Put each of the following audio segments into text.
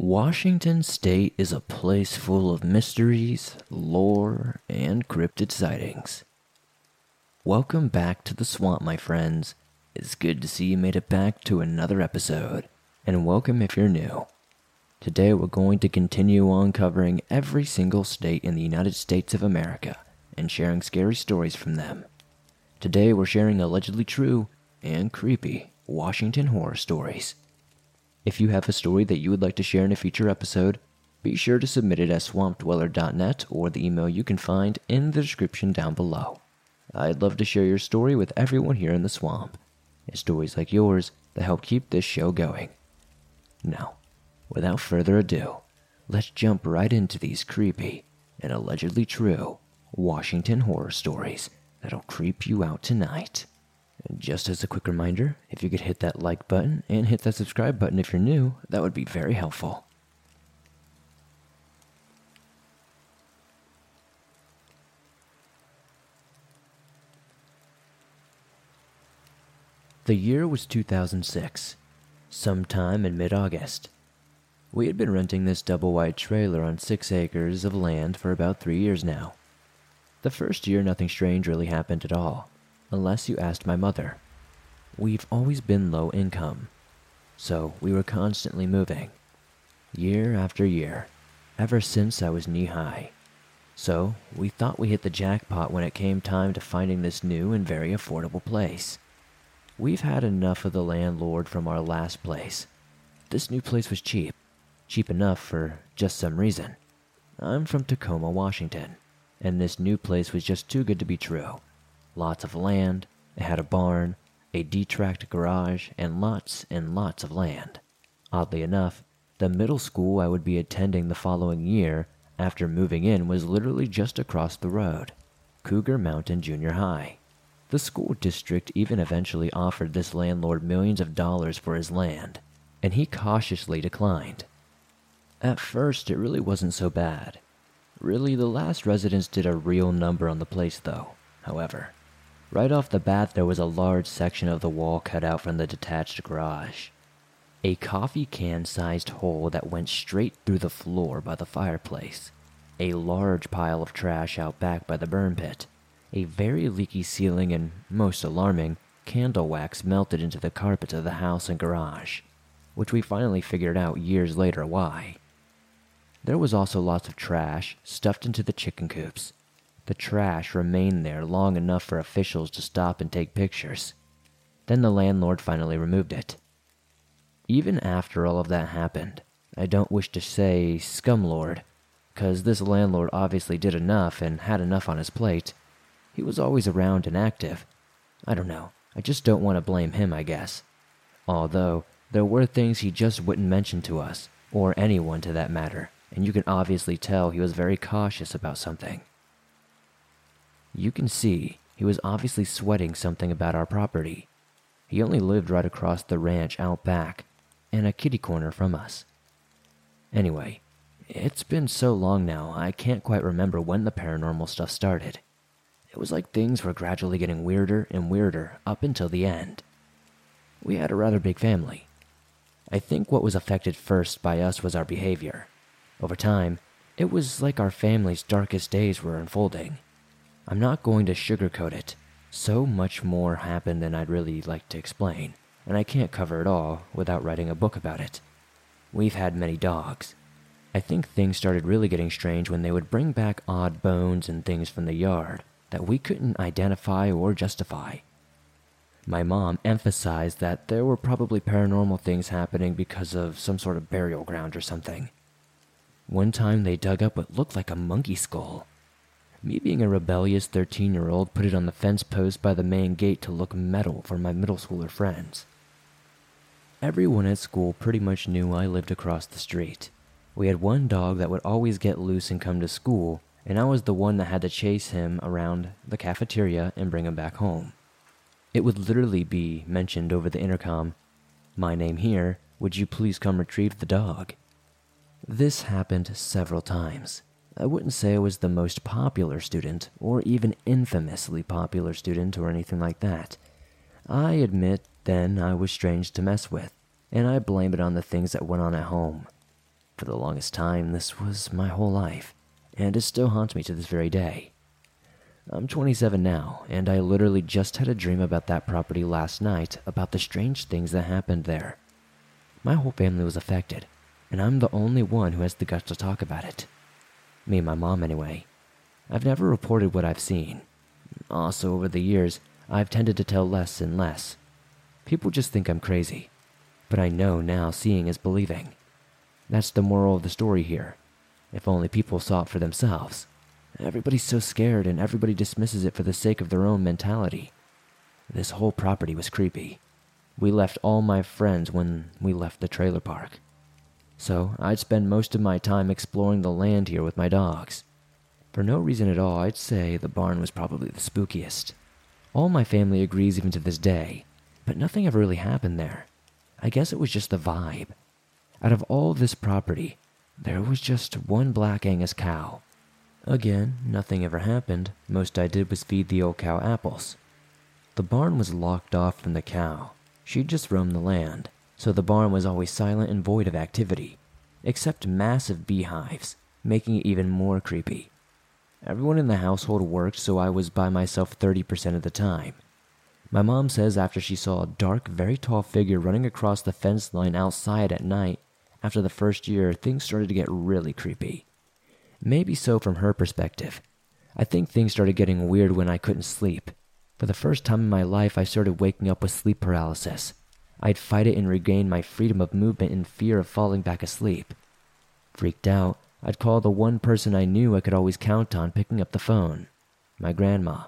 Washington State is a place full of mysteries, lore, and cryptid sightings. Welcome back to the swamp, my friends. It's good to see you made it back to another episode, and welcome if you're new. Today, we're going to continue on covering every single state in the United States of America and sharing scary stories from them. Today, we're sharing allegedly true and creepy Washington horror stories. If you have a story that you would like to share in a future episode, be sure to submit it at swampdweller.net or the email you can find in the description down below. I'd love to share your story with everyone here in the swamp. Stories like yours that help keep this show going. Now, without further ado, let's jump right into these creepy and allegedly true Washington horror stories that'll creep you out tonight. Just as a quick reminder, if you could hit that like button and hit that subscribe button if you're new, that would be very helpful. The year was 2006, sometime in mid August. We had been renting this double wide trailer on six acres of land for about three years now. The first year, nothing strange really happened at all unless you asked my mother. We've always been low income, so we were constantly moving, year after year, ever since I was knee high. So we thought we hit the jackpot when it came time to finding this new and very affordable place. We've had enough of the landlord from our last place. This new place was cheap, cheap enough for just some reason. I'm from Tacoma, Washington, and this new place was just too good to be true lots of land, it had a barn, a detract garage, and lots and lots of land. Oddly enough, the middle school I would be attending the following year after moving in was literally just across the road Cougar Mountain Junior High. The school district even eventually offered this landlord millions of dollars for his land, and he cautiously declined. At first, it really wasn't so bad. Really, the last residents did a real number on the place, though, however. Right off the bat, there was a large section of the wall cut out from the detached garage. A coffee can sized hole that went straight through the floor by the fireplace. A large pile of trash out back by the burn pit. A very leaky ceiling and, most alarming, candle wax melted into the carpet of the house and garage, which we finally figured out years later why. There was also lots of trash stuffed into the chicken coops, the trash remained there long enough for officials to stop and take pictures. Then the landlord finally removed it. Even after all of that happened, I don't wish to say scumlord, because this landlord obviously did enough and had enough on his plate. He was always around and active. I don't know, I just don't want to blame him, I guess. Although, there were things he just wouldn't mention to us, or anyone to that matter, and you can obviously tell he was very cautious about something. You can see he was obviously sweating something about our property. He only lived right across the ranch out back and a kitty corner from us. Anyway, it's been so long now, I can't quite remember when the paranormal stuff started. It was like things were gradually getting weirder and weirder up until the end. We had a rather big family. I think what was affected first by us was our behavior. Over time, it was like our family's darkest days were unfolding. I'm not going to sugarcoat it. So much more happened than I'd really like to explain, and I can't cover it all without writing a book about it. We've had many dogs. I think things started really getting strange when they would bring back odd bones and things from the yard that we couldn't identify or justify. My mom emphasized that there were probably paranormal things happening because of some sort of burial ground or something. One time they dug up what looked like a monkey skull me being a rebellious 13 year old put it on the fence post by the main gate to look metal for my middle schooler friends. Everyone at school pretty much knew I lived across the street. We had one dog that would always get loose and come to school, and I was the one that had to chase him around the cafeteria and bring him back home. It would literally be mentioned over the intercom My name here, would you please come retrieve the dog? This happened several times. I wouldn't say I was the most popular student, or even infamously popular student, or anything like that. I admit then I was strange to mess with, and I blame it on the things that went on at home. For the longest time, this was my whole life, and it still haunts me to this very day. I'm 27 now, and I literally just had a dream about that property last night about the strange things that happened there. My whole family was affected, and I'm the only one who has the guts to talk about it. Me and my mom, anyway. I've never reported what I've seen. Also, over the years, I've tended to tell less and less. People just think I'm crazy, but I know now seeing is believing. That's the moral of the story here. If only people saw it for themselves. Everybody's so scared and everybody dismisses it for the sake of their own mentality. This whole property was creepy. We left all my friends when we left the trailer park. So I'd spend most of my time exploring the land here with my dogs. For no reason at all, I'd say the barn was probably the spookiest. All my family agrees even to this day, but nothing ever really happened there. I guess it was just the vibe. Out of all this property, there was just one black Angus cow. Again, nothing ever happened. Most I did was feed the old cow apples. The barn was locked off from the cow. She'd just roamed the land, so the barn was always silent and void of activity, except massive beehives, making it even more creepy. Everyone in the household worked, so I was by myself 30% of the time. My mom says after she saw a dark, very tall figure running across the fence line outside at night, after the first year, things started to get really creepy. Maybe so from her perspective. I think things started getting weird when I couldn't sleep. For the first time in my life, I started waking up with sleep paralysis. I'd fight it and regain my freedom of movement in fear of falling back asleep. Freaked out, I'd call the one person I knew I could always count on picking up the phone my grandma.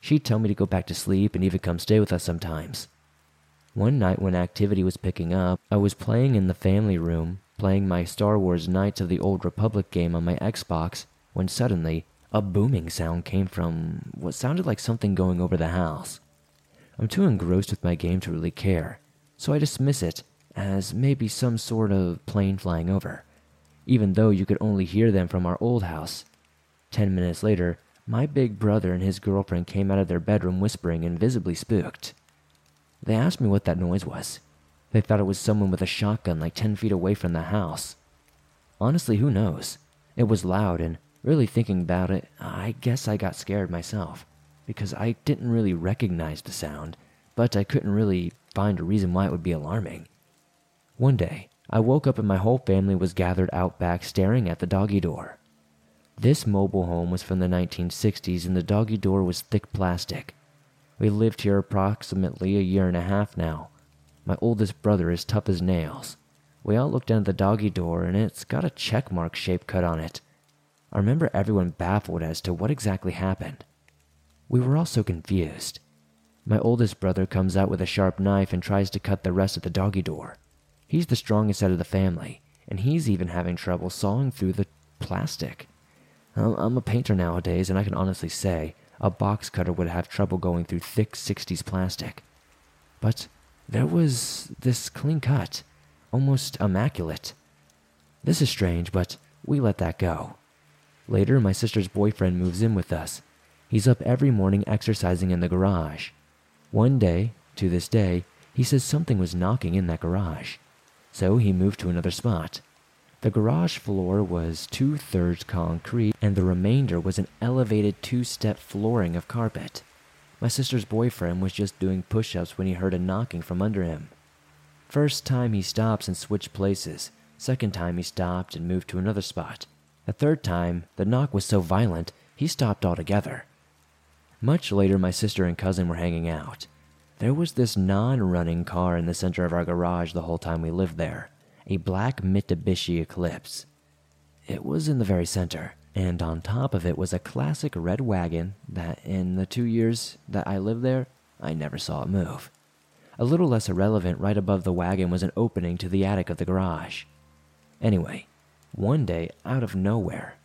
She'd tell me to go back to sleep and even come stay with us sometimes. One night when activity was picking up, I was playing in the family room playing my Star Wars Knights of the Old Republic game on my Xbox when suddenly a booming sound came from what sounded like something going over the house. I'm too engrossed with my game to really care, so I dismiss it as maybe some sort of plane flying over, even though you could only hear them from our old house. Ten minutes later, my big brother and his girlfriend came out of their bedroom whispering and visibly spooked. They asked me what that noise was, they thought it was someone with a shotgun like 10 feet away from the house. Honestly, who knows? It was loud, and really thinking about it, I guess I got scared myself, because I didn't really recognize the sound, but I couldn't really find a reason why it would be alarming. One day, I woke up and my whole family was gathered out back staring at the doggy door. This mobile home was from the 1960s and the doggy door was thick plastic. We lived here approximately a year and a half now. My oldest brother is tough as nails. We all looked down at the doggy door and it's got a checkmark shape cut on it. I remember everyone baffled as to what exactly happened. We were all so confused. My oldest brother comes out with a sharp knife and tries to cut the rest of the doggy door. He's the strongest out of the family, and he's even having trouble sawing through the plastic. I'm a painter nowadays, and I can honestly say a box cutter would have trouble going through thick 60s plastic. But there was this clean cut, almost immaculate. This is strange, but we let that go. Later, my sister's boyfriend moves in with us. He's up every morning exercising in the garage. One day, to this day, he says something was knocking in that garage. So he moved to another spot. The garage floor was two thirds concrete, and the remainder was an elevated two step flooring of carpet. My sister's boyfriend was just doing push ups when he heard a knocking from under him. First time he stops and switched places. Second time he stopped and moved to another spot. The third time, the knock was so violent, he stopped altogether. Much later, my sister and cousin were hanging out. There was this non running car in the center of our garage the whole time we lived there a black Mitsubishi Eclipse. It was in the very center and on top of it was a classic red wagon that, in the two years that I lived there, I never saw it move. A little less irrelevant, right above the wagon was an opening to the attic of the garage. Anyway, one day, out of nowhere,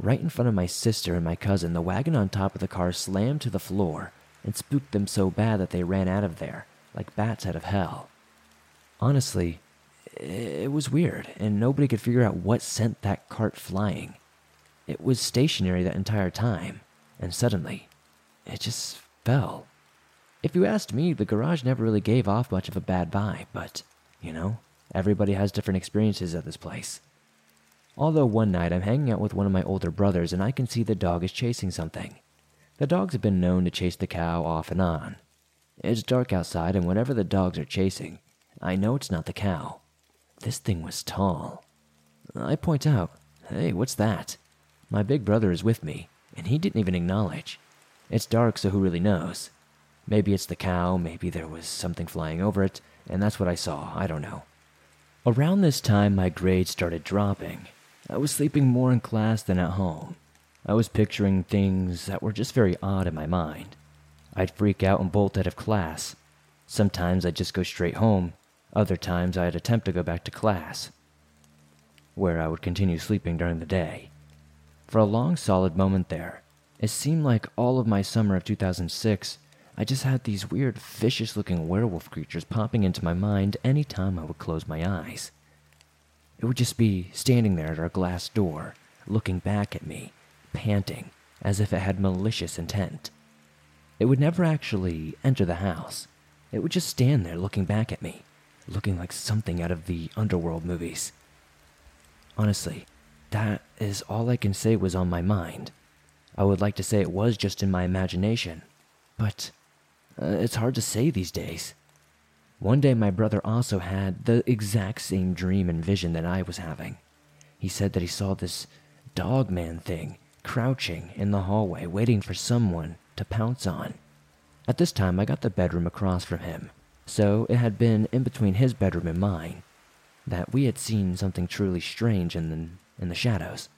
right in front of my sister and my cousin, the wagon on top of the car slammed to the floor and spooked them so bad that they ran out of there, like bats out of hell. Honestly, it was weird, and nobody could figure out what sent that cart flying. It was stationary that entire time, and suddenly, it just fell. If you asked me, the garage never really gave off much of a bad vibe, but, you know, everybody has different experiences at this place. Although one night I'm hanging out with one of my older brothers and I can see the dog is chasing something. The dogs have been known to chase the cow off and on. It's dark outside, and whatever the dogs are chasing, I know it's not the cow. This thing was tall. I point out, hey, what's that? My big brother is with me, and he didn't even acknowledge. It's dark, so who really knows? Maybe it's the cow, maybe there was something flying over it, and that's what I saw, I don't know. Around this time, my grades started dropping. I was sleeping more in class than at home. I was picturing things that were just very odd in my mind. I'd freak out and bolt out of class. Sometimes I'd just go straight home, other times I'd attempt to go back to class, where I would continue sleeping during the day. For a long, solid moment there, it seemed like all of my summer of 2006, I just had these weird, vicious looking werewolf creatures popping into my mind any time I would close my eyes. It would just be standing there at our glass door, looking back at me, panting, as if it had malicious intent. It would never actually enter the house. It would just stand there looking back at me, looking like something out of the underworld movies. Honestly, that is all I can say was on my mind. I would like to say it was just in my imagination, but uh, it's hard to say these days. One day, my brother also had the exact same dream and vision that I was having. He said that he saw this dog man thing crouching in the hallway, waiting for someone to pounce on. At this time, I got the bedroom across from him, so it had been in between his bedroom and mine that we had seen something truly strange in the, in the shadows.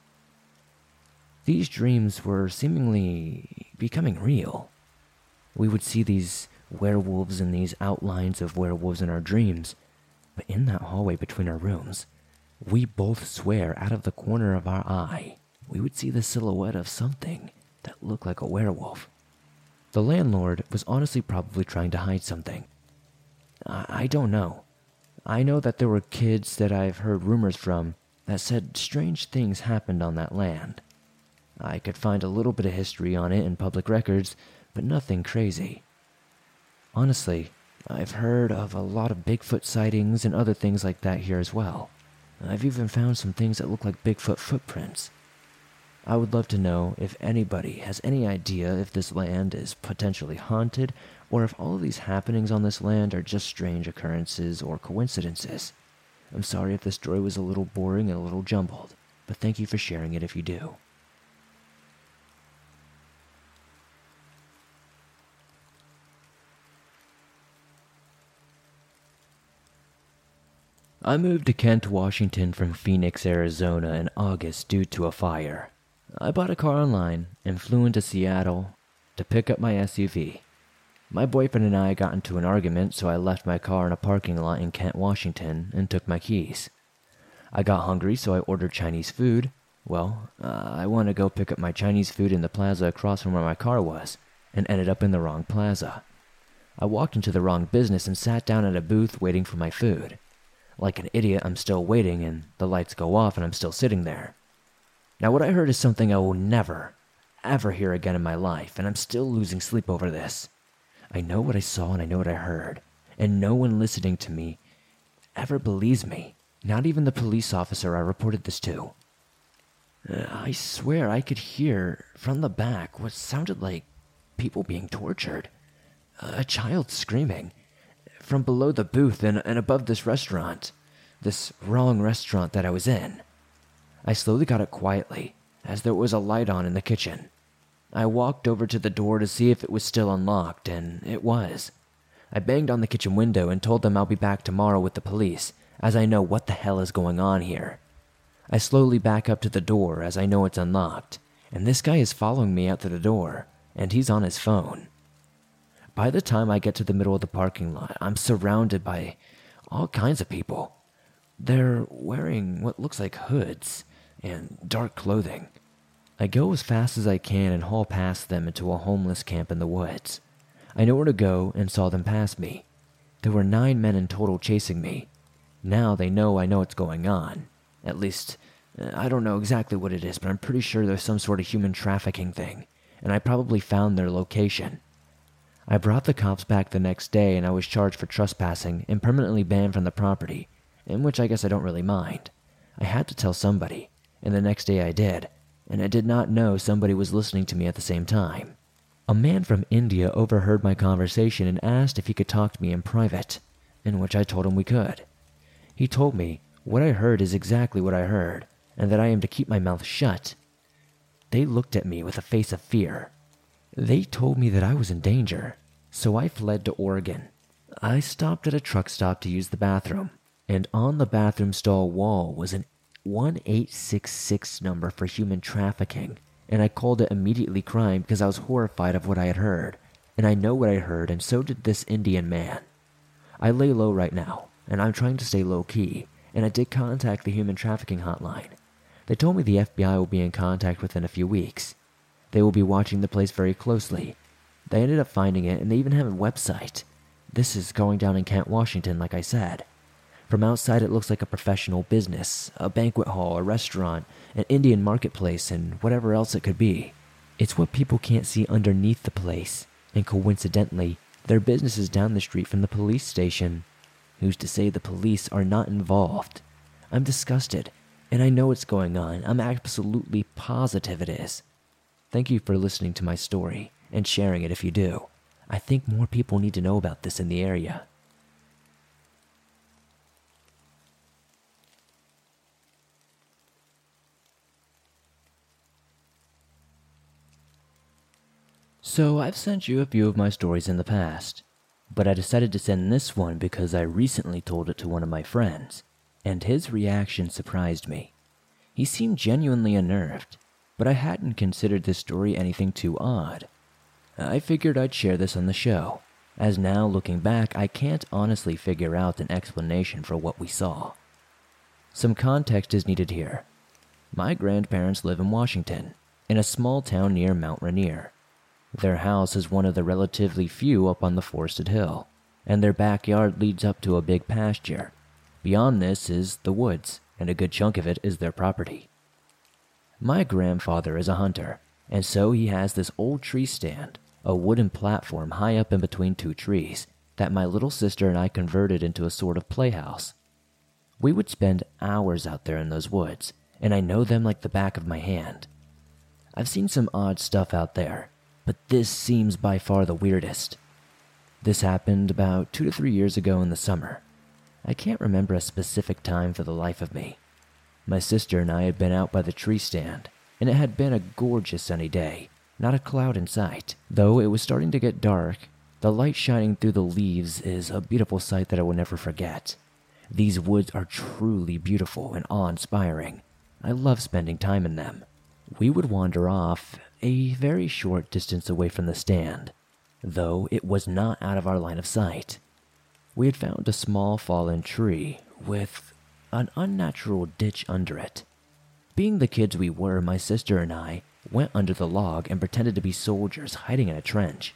These dreams were seemingly becoming real. We would see these werewolves and these outlines of werewolves in our dreams, but in that hallway between our rooms, we both swear out of the corner of our eye we would see the silhouette of something that looked like a werewolf. The landlord was honestly probably trying to hide something. I, I don't know. I know that there were kids that I've heard rumors from that said strange things happened on that land. I could find a little bit of history on it in public records, but nothing crazy. Honestly, I've heard of a lot of Bigfoot sightings and other things like that here as well. I've even found some things that look like Bigfoot footprints. I would love to know if anybody has any idea if this land is potentially haunted or if all of these happenings on this land are just strange occurrences or coincidences. I'm sorry if this story was a little boring and a little jumbled, but thank you for sharing it if you do. I moved to Kent, Washington from Phoenix, Arizona in August due to a fire. I bought a car online and flew into Seattle to pick up my SUV. My boyfriend and I got into an argument, so I left my car in a parking lot in Kent, Washington, and took my keys. I got hungry, so I ordered Chinese food. Well, uh, I wanted to go pick up my Chinese food in the plaza across from where my car was, and ended up in the wrong plaza. I walked into the wrong business and sat down at a booth waiting for my food. Like an idiot, I'm still waiting, and the lights go off, and I'm still sitting there. Now, what I heard is something I will never, ever hear again in my life, and I'm still losing sleep over this. I know what I saw and I know what I heard, and no one listening to me ever believes me, not even the police officer I reported this to. Uh, I swear I could hear from the back what sounded like people being tortured, a child screaming, from below the booth and, and above this restaurant, this wrong restaurant that I was in. I slowly got it quietly, as there was a light on in the kitchen. I walked over to the door to see if it was still unlocked, and it was. I banged on the kitchen window and told them I'll be back tomorrow with the police, as I know what the hell is going on here. I slowly back up to the door as I know it's unlocked, and this guy is following me out to the door, and he's on his phone. By the time I get to the middle of the parking lot, I'm surrounded by all kinds of people. They're wearing what looks like hoods and dark clothing. I go as fast as I can and haul past them into a homeless camp in the woods. I know where to go and saw them pass me. There were nine men in total chasing me. Now they know I know what's going on. At least, uh, I don't know exactly what it is, but I'm pretty sure there's some sort of human trafficking thing, and I probably found their location. I brought the cops back the next day and I was charged for trespassing and permanently banned from the property, in which I guess I don't really mind. I had to tell somebody, and the next day I did, and I did not know somebody was listening to me at the same time. A man from India overheard my conversation and asked if he could talk to me in private, in which I told him we could. He told me what I heard is exactly what I heard, and that I am to keep my mouth shut. They looked at me with a face of fear. They told me that I was in danger, so I fled to Oregon. I stopped at a truck stop to use the bathroom, and on the bathroom stall wall was an 1866 number for human trafficking and I called it immediately crying because I was horrified of what I had heard. And I know what I heard, and so did this Indian man. I lay low right now, and I'm trying to stay low key, and I did contact the human trafficking hotline. They told me the FBI will be in contact within a few weeks. They will be watching the place very closely. They ended up finding it, and they even have a website. This is going down in Kent, Washington, like I said. From outside, it looks like a professional business, a banquet hall, a restaurant, an Indian marketplace, and whatever else it could be. It's what people can't see underneath the place, and coincidentally, their business is down the street from the police station. Who's to say the police are not involved? I'm disgusted, and I know what's going on. I'm absolutely positive it is. Thank you for listening to my story and sharing it if you do. I think more people need to know about this in the area. So, I've sent you a few of my stories in the past, but I decided to send this one because I recently told it to one of my friends, and his reaction surprised me. He seemed genuinely unnerved, but I hadn't considered this story anything too odd. I figured I'd share this on the show, as now looking back, I can't honestly figure out an explanation for what we saw. Some context is needed here. My grandparents live in Washington, in a small town near Mount Rainier. Their house is one of the relatively few up on the forested hill, and their backyard leads up to a big pasture. Beyond this is the woods, and a good chunk of it is their property. My grandfather is a hunter, and so he has this old tree stand, a wooden platform high up in between two trees, that my little sister and I converted into a sort of playhouse. We would spend hours out there in those woods, and I know them like the back of my hand. I've seen some odd stuff out there, but this seems by far the weirdest. This happened about two to three years ago in the summer. I can't remember a specific time for the life of me. My sister and I had been out by the tree stand, and it had been a gorgeous sunny day, not a cloud in sight. Though it was starting to get dark, the light shining through the leaves is a beautiful sight that I will never forget. These woods are truly beautiful and awe inspiring. I love spending time in them. We would wander off a very short distance away from the stand, though it was not out of our line of sight. We had found a small fallen tree with an unnatural ditch under it. Being the kids we were, my sister and I went under the log and pretended to be soldiers hiding in a trench.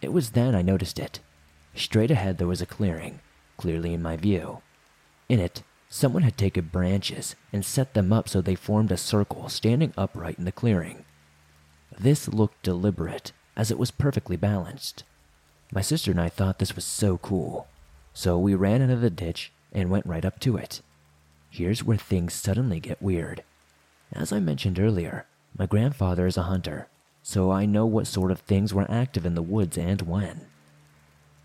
It was then I noticed it. Straight ahead, there was a clearing, clearly in my view. In it, someone had taken branches and set them up so they formed a circle standing upright in the clearing. This looked deliberate, as it was perfectly balanced. My sister and I thought this was so cool, so we ran into the ditch and went right up to it. Here's where things suddenly get weird. As I mentioned earlier, my grandfather is a hunter, so I know what sort of things were active in the woods and when.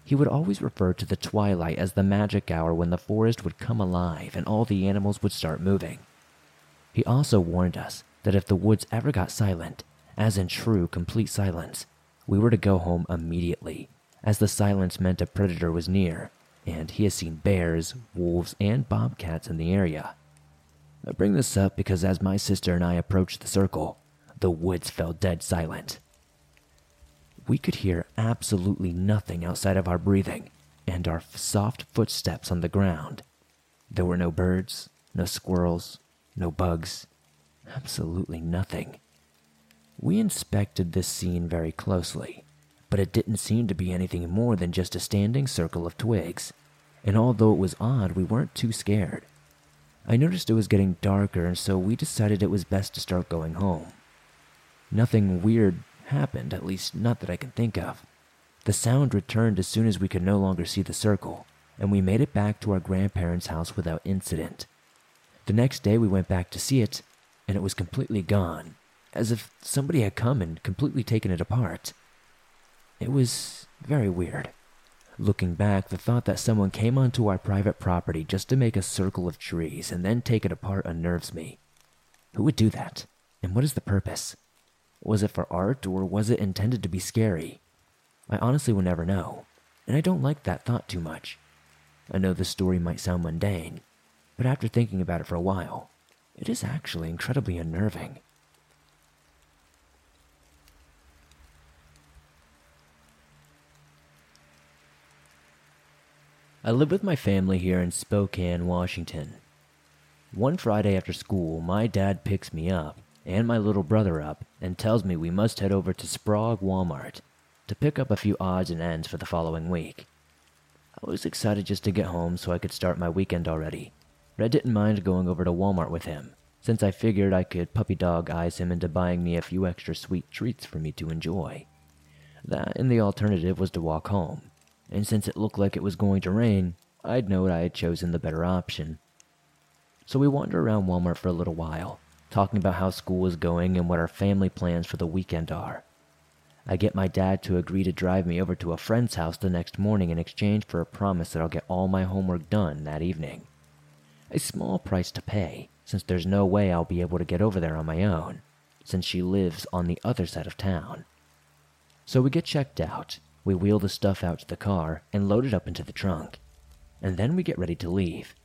He would always refer to the twilight as the magic hour when the forest would come alive and all the animals would start moving. He also warned us that if the woods ever got silent, as in true, complete silence. We were to go home immediately, as the silence meant a predator was near, and he has seen bears, wolves, and bobcats in the area. I bring this up because as my sister and I approached the circle, the woods fell dead silent. We could hear absolutely nothing outside of our breathing and our soft footsteps on the ground. There were no birds, no squirrels, no bugs, absolutely nothing. We inspected this scene very closely, but it didn't seem to be anything more than just a standing circle of twigs, and although it was odd, we weren't too scared. I noticed it was getting darker, and so we decided it was best to start going home. Nothing weird happened, at least not that I can think of. The sound returned as soon as we could no longer see the circle, and we made it back to our grandparents' house without incident. The next day we went back to see it, and it was completely gone, as if somebody had come and completely taken it apart. It was very weird. Looking back, the thought that someone came onto our private property just to make a circle of trees and then take it apart unnerves me. Who would do that? And what is the purpose? Was it for art or was it intended to be scary? I honestly will never know, and I don't like that thought too much. I know this story might sound mundane, but after thinking about it for a while, it is actually incredibly unnerving. I live with my family here in Spokane, Washington. One Friday after school, my dad picks me up and my little brother up and tells me we must head over to Sprague Walmart to pick up a few odds and ends for the following week. I was excited just to get home so I could start my weekend already, but I didn't mind going over to Walmart with him, since I figured I could puppy dog eyes him into buying me a few extra sweet treats for me to enjoy. That and the alternative was to walk home, and since it looked like it was going to rain, I'd know I had chosen the better option. So we wandered around Walmart for a little while, talking about how school is going and what our family plans for the weekend are. I get my dad to agree to drive me over to a friend's house the next morning in exchange for a promise that I'll get all my homework done that evening. A small price to pay, since there's no way I'll be able to get over there on my own, since she lives on the other side of town. So we get checked out, we wheel the stuff out to the car and load it up into the trunk. And then we get ready to leave.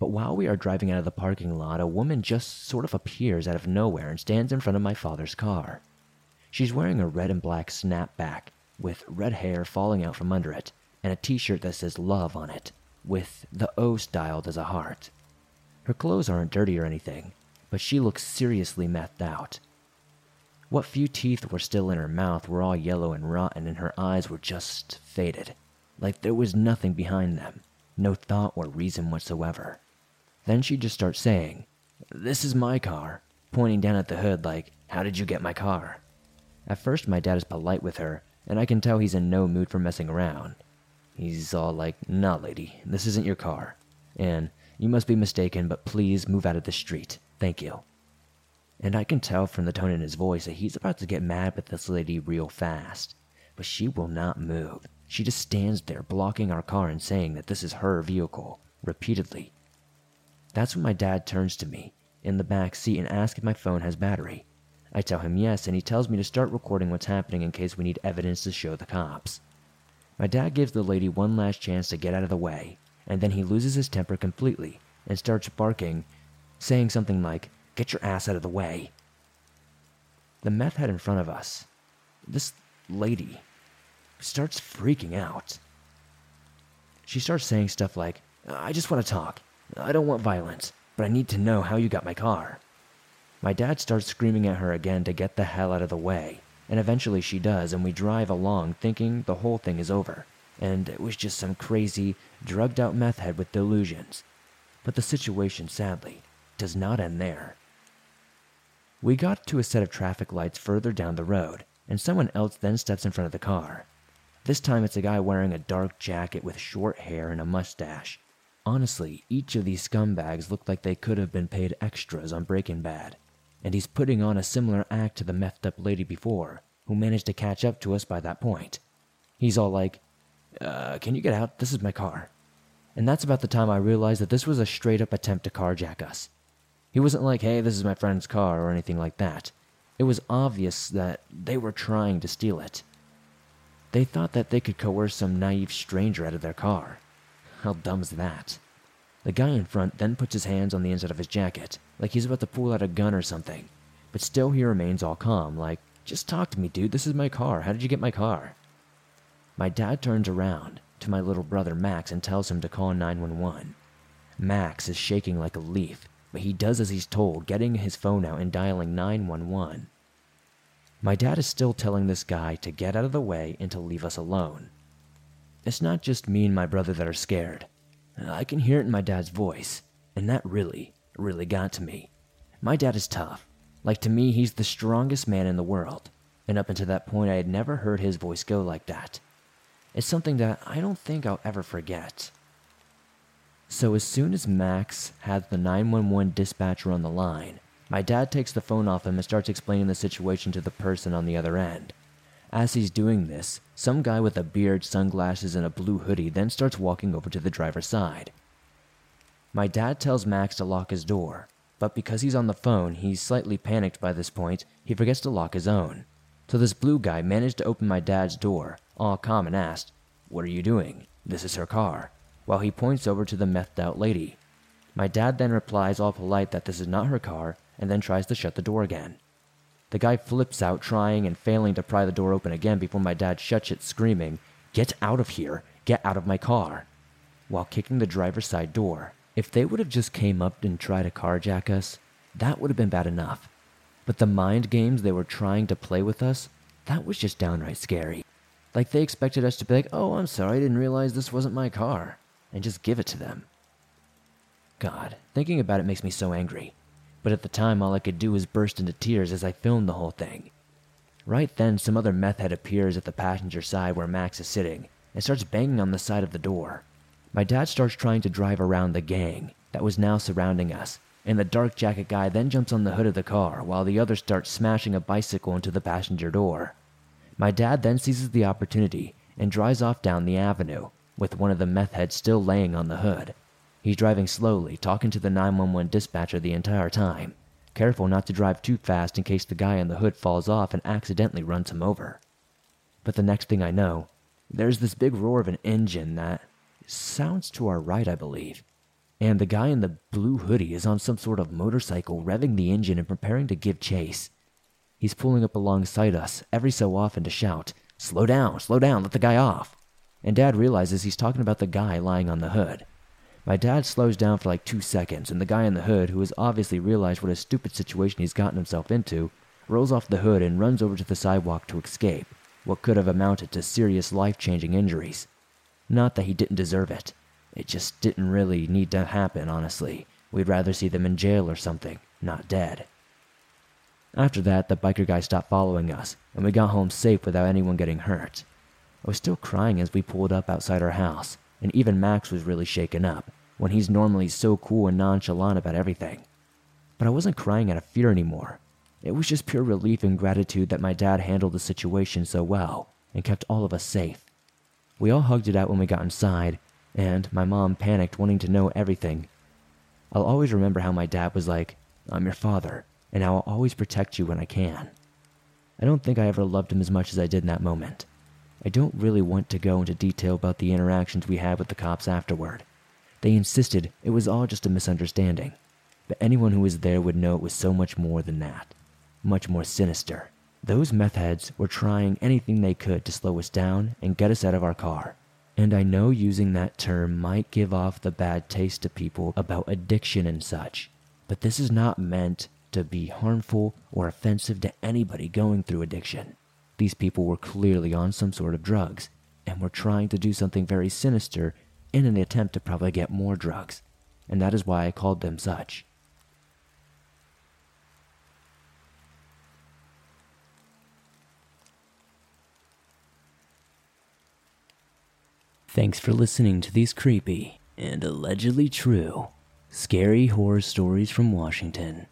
But while we are driving out of the parking lot, a woman just sort of appears out of nowhere and stands in front of my father's car. She's wearing a red and black snapback with red hair falling out from under it and a t shirt that says love on it, with the O styled as a heart. Her clothes aren't dirty or anything, but she looks seriously methed out. What few teeth were still in her mouth were all yellow and rotten, and her eyes were just faded, like there was nothing behind them, no thought or reason whatsoever. Then she'd just starts saying, This is my car, pointing down at the hood like, How did you get my car? At first, my dad is polite with her, and I can tell he's in no mood for messing around. He's all like, Nah, lady, this isn't your car. And, You must be mistaken, but please move out of the street. Thank you and I can tell from the tone in his voice that he's about to get mad with this lady real fast. But she will not move. She just stands there blocking our car and saying that this is her vehicle, repeatedly. That's when my dad turns to me in the back seat and asks if my phone has battery. I tell him yes, and he tells me to start recording what's happening in case we need evidence to show the cops. My dad gives the lady one last chance to get out of the way, and then he loses his temper completely and starts barking, saying something like, Get your ass out of the way. The meth head in front of us, this lady, starts freaking out. She starts saying stuff like, I just want to talk. I don't want violence, but I need to know how you got my car. My dad starts screaming at her again to get the hell out of the way, and eventually she does, and we drive along thinking the whole thing is over, and it was just some crazy, drugged out meth head with delusions. But the situation, sadly, does not end there. We got to a set of traffic lights further down the road, and someone else then steps in front of the car. This time it's a guy wearing a dark jacket with short hair and a mustache. Honestly, each of these scumbags looked like they could have been paid extras on Breaking Bad, and he's putting on a similar act to the methed up lady before, who managed to catch up to us by that point. He's all like, uh, can you get out? This is my car. And that's about the time I realized that this was a straight up attempt to carjack us. He wasn't like, hey, this is my friend's car or anything like that. It was obvious that they were trying to steal it. They thought that they could coerce some naive stranger out of their car. How dumb's that? The guy in front then puts his hands on the inside of his jacket, like he's about to pull out a gun or something. But still, he remains all calm, like, just talk to me, dude. This is my car. How did you get my car? My dad turns around to my little brother Max and tells him to call 911. Max is shaking like a leaf, but he does as he's told, getting his phone out and dialing 911. My dad is still telling this guy to get out of the way and to leave us alone. It's not just me and my brother that are scared. I can hear it in my dad's voice, and that really, really got to me. My dad is tough. Like to me, he's the strongest man in the world, and up until that point, I had never heard his voice go like that. It's something that I don't think I'll ever forget. So as soon as Max had the 911 dispatcher on the line, My dad takes the phone off him and starts explaining the situation to the person on the other end. As he's doing this, some guy with a beard, sunglasses, and a blue hoodie then starts walking over to the driver's side. My dad tells Max to lock his door, but because he's on the phone, he's slightly panicked by this point, he forgets to lock his own. So this blue guy managed to open my dad's door, all calm, and asked, What are you doing? This is her car, while he points over to the methed out lady. My dad then replies, all polite, that this is not her car, and then tries to shut the door again. The guy flips out, trying and failing to pry the door open again before my dad shuts it, screaming, Get out of here! Get out of my car! While kicking the driver's side door. If they would have just came up and tried to carjack us, that would have been bad enough. But the mind games they were trying to play with us, that was just downright scary. Like they expected us to be like, oh, I'm sorry, I didn't realize this wasn't my car, and just give it to them. God, thinking about it makes me so angry. But at the time, all I could do was burst into tears as I filmed the whole thing. Right then, some other meth head appears at the passenger side where Max is sitting and starts banging on the side of the door. My dad starts trying to drive around the gang that was now surrounding us, and the dark jacket guy then jumps on the hood of the car while the other starts smashing a bicycle into the passenger door. My dad then seizes the opportunity and drives off down the avenue, with one of the meth heads still laying on the hood. He's driving slowly, talking to the 911 dispatcher the entire time, careful not to drive too fast in case the guy on the hood falls off and accidentally runs him over. But the next thing I know, there's this big roar of an engine that sounds to our right, I believe. And the guy in the blue hoodie is on some sort of motorcycle, revving the engine and preparing to give chase. He's pulling up alongside us every so often to shout, Slow down, slow down, let the guy off. And Dad realizes he's talking about the guy lying on the hood. My dad slows down for like two seconds, and the guy in the hood, who has obviously realized what a stupid situation he's gotten himself into, rolls off the hood and runs over to the sidewalk to escape what could have amounted to serious life changing injuries. Not that he didn't deserve it. It just didn't really need to happen, honestly. We'd rather see them in jail or something, not dead. After that, the biker guy stopped following us, and we got home safe without anyone getting hurt. I was still crying as we pulled up outside our house, and even Max was really shaken up, when he's normally so cool and nonchalant about everything. But I wasn't crying out of fear anymore. It was just pure relief and gratitude that my dad handled the situation so well and kept all of us safe. We all hugged it out when we got inside, and my mom panicked, wanting to know everything. I'll always remember how my dad was like, I'm your father, and I'll always protect you when I can. I don't think I ever loved him as much as I did in that moment. I don't really want to go into detail about the interactions we had with the cops afterward. They insisted it was all just a misunderstanding, but anyone who was there would know it was so much more than that, much more sinister. Those meth heads were trying anything they could to slow us down and get us out of our car. And I know using that term might give off the bad taste to people about addiction and such, but this is not meant to be harmful or offensive to anybody going through addiction. These people were clearly on some sort of drugs and were trying to do something very sinister in an attempt to probably get more drugs, and that is why I called them such. Thanks for listening to these creepy and allegedly true scary horror stories from Washington.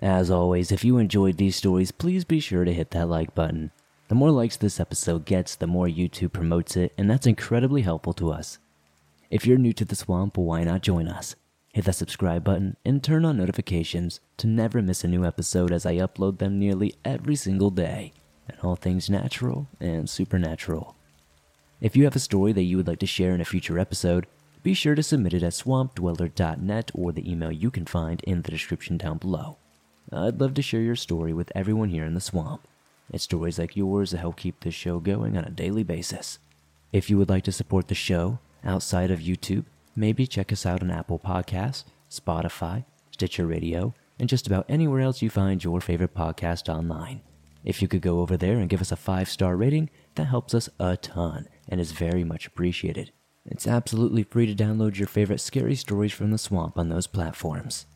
As always, if you enjoyed these stories, please be sure to hit that like button. The more likes this episode gets, the more YouTube promotes it, and that's incredibly helpful to us. If you're new to the swamp, why not join us? Hit that subscribe button and turn on notifications to never miss a new episode as I upload them nearly every single day, and all things natural and supernatural. If you have a story that you would like to share in a future episode, be sure to submit it at swampdweller.net or the email you can find in the description down below. I'd love to share your story with everyone here in the swamp. It's stories like yours that help keep this show going on a daily basis. If you would like to support the show outside of YouTube, maybe check us out on Apple Podcasts, Spotify, Stitcher Radio, and just about anywhere else you find your favorite podcast online. If you could go over there and give us a five star rating, that helps us a ton and is very much appreciated. It's absolutely free to download your favorite scary stories from the swamp on those platforms.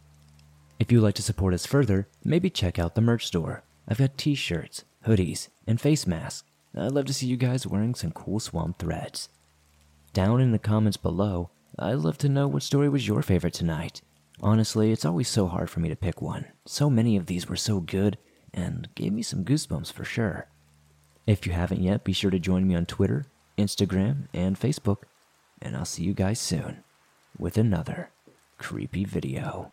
If you'd like to support us further, maybe check out the merch store. I've got t shirts, hoodies, and face masks. I'd love to see you guys wearing some cool swamp threads. Down in the comments below, I'd love to know what story was your favorite tonight. Honestly, it's always so hard for me to pick one. So many of these were so good and gave me some goosebumps for sure. If you haven't yet, be sure to join me on Twitter, Instagram, and Facebook, and I'll see you guys soon with another creepy video.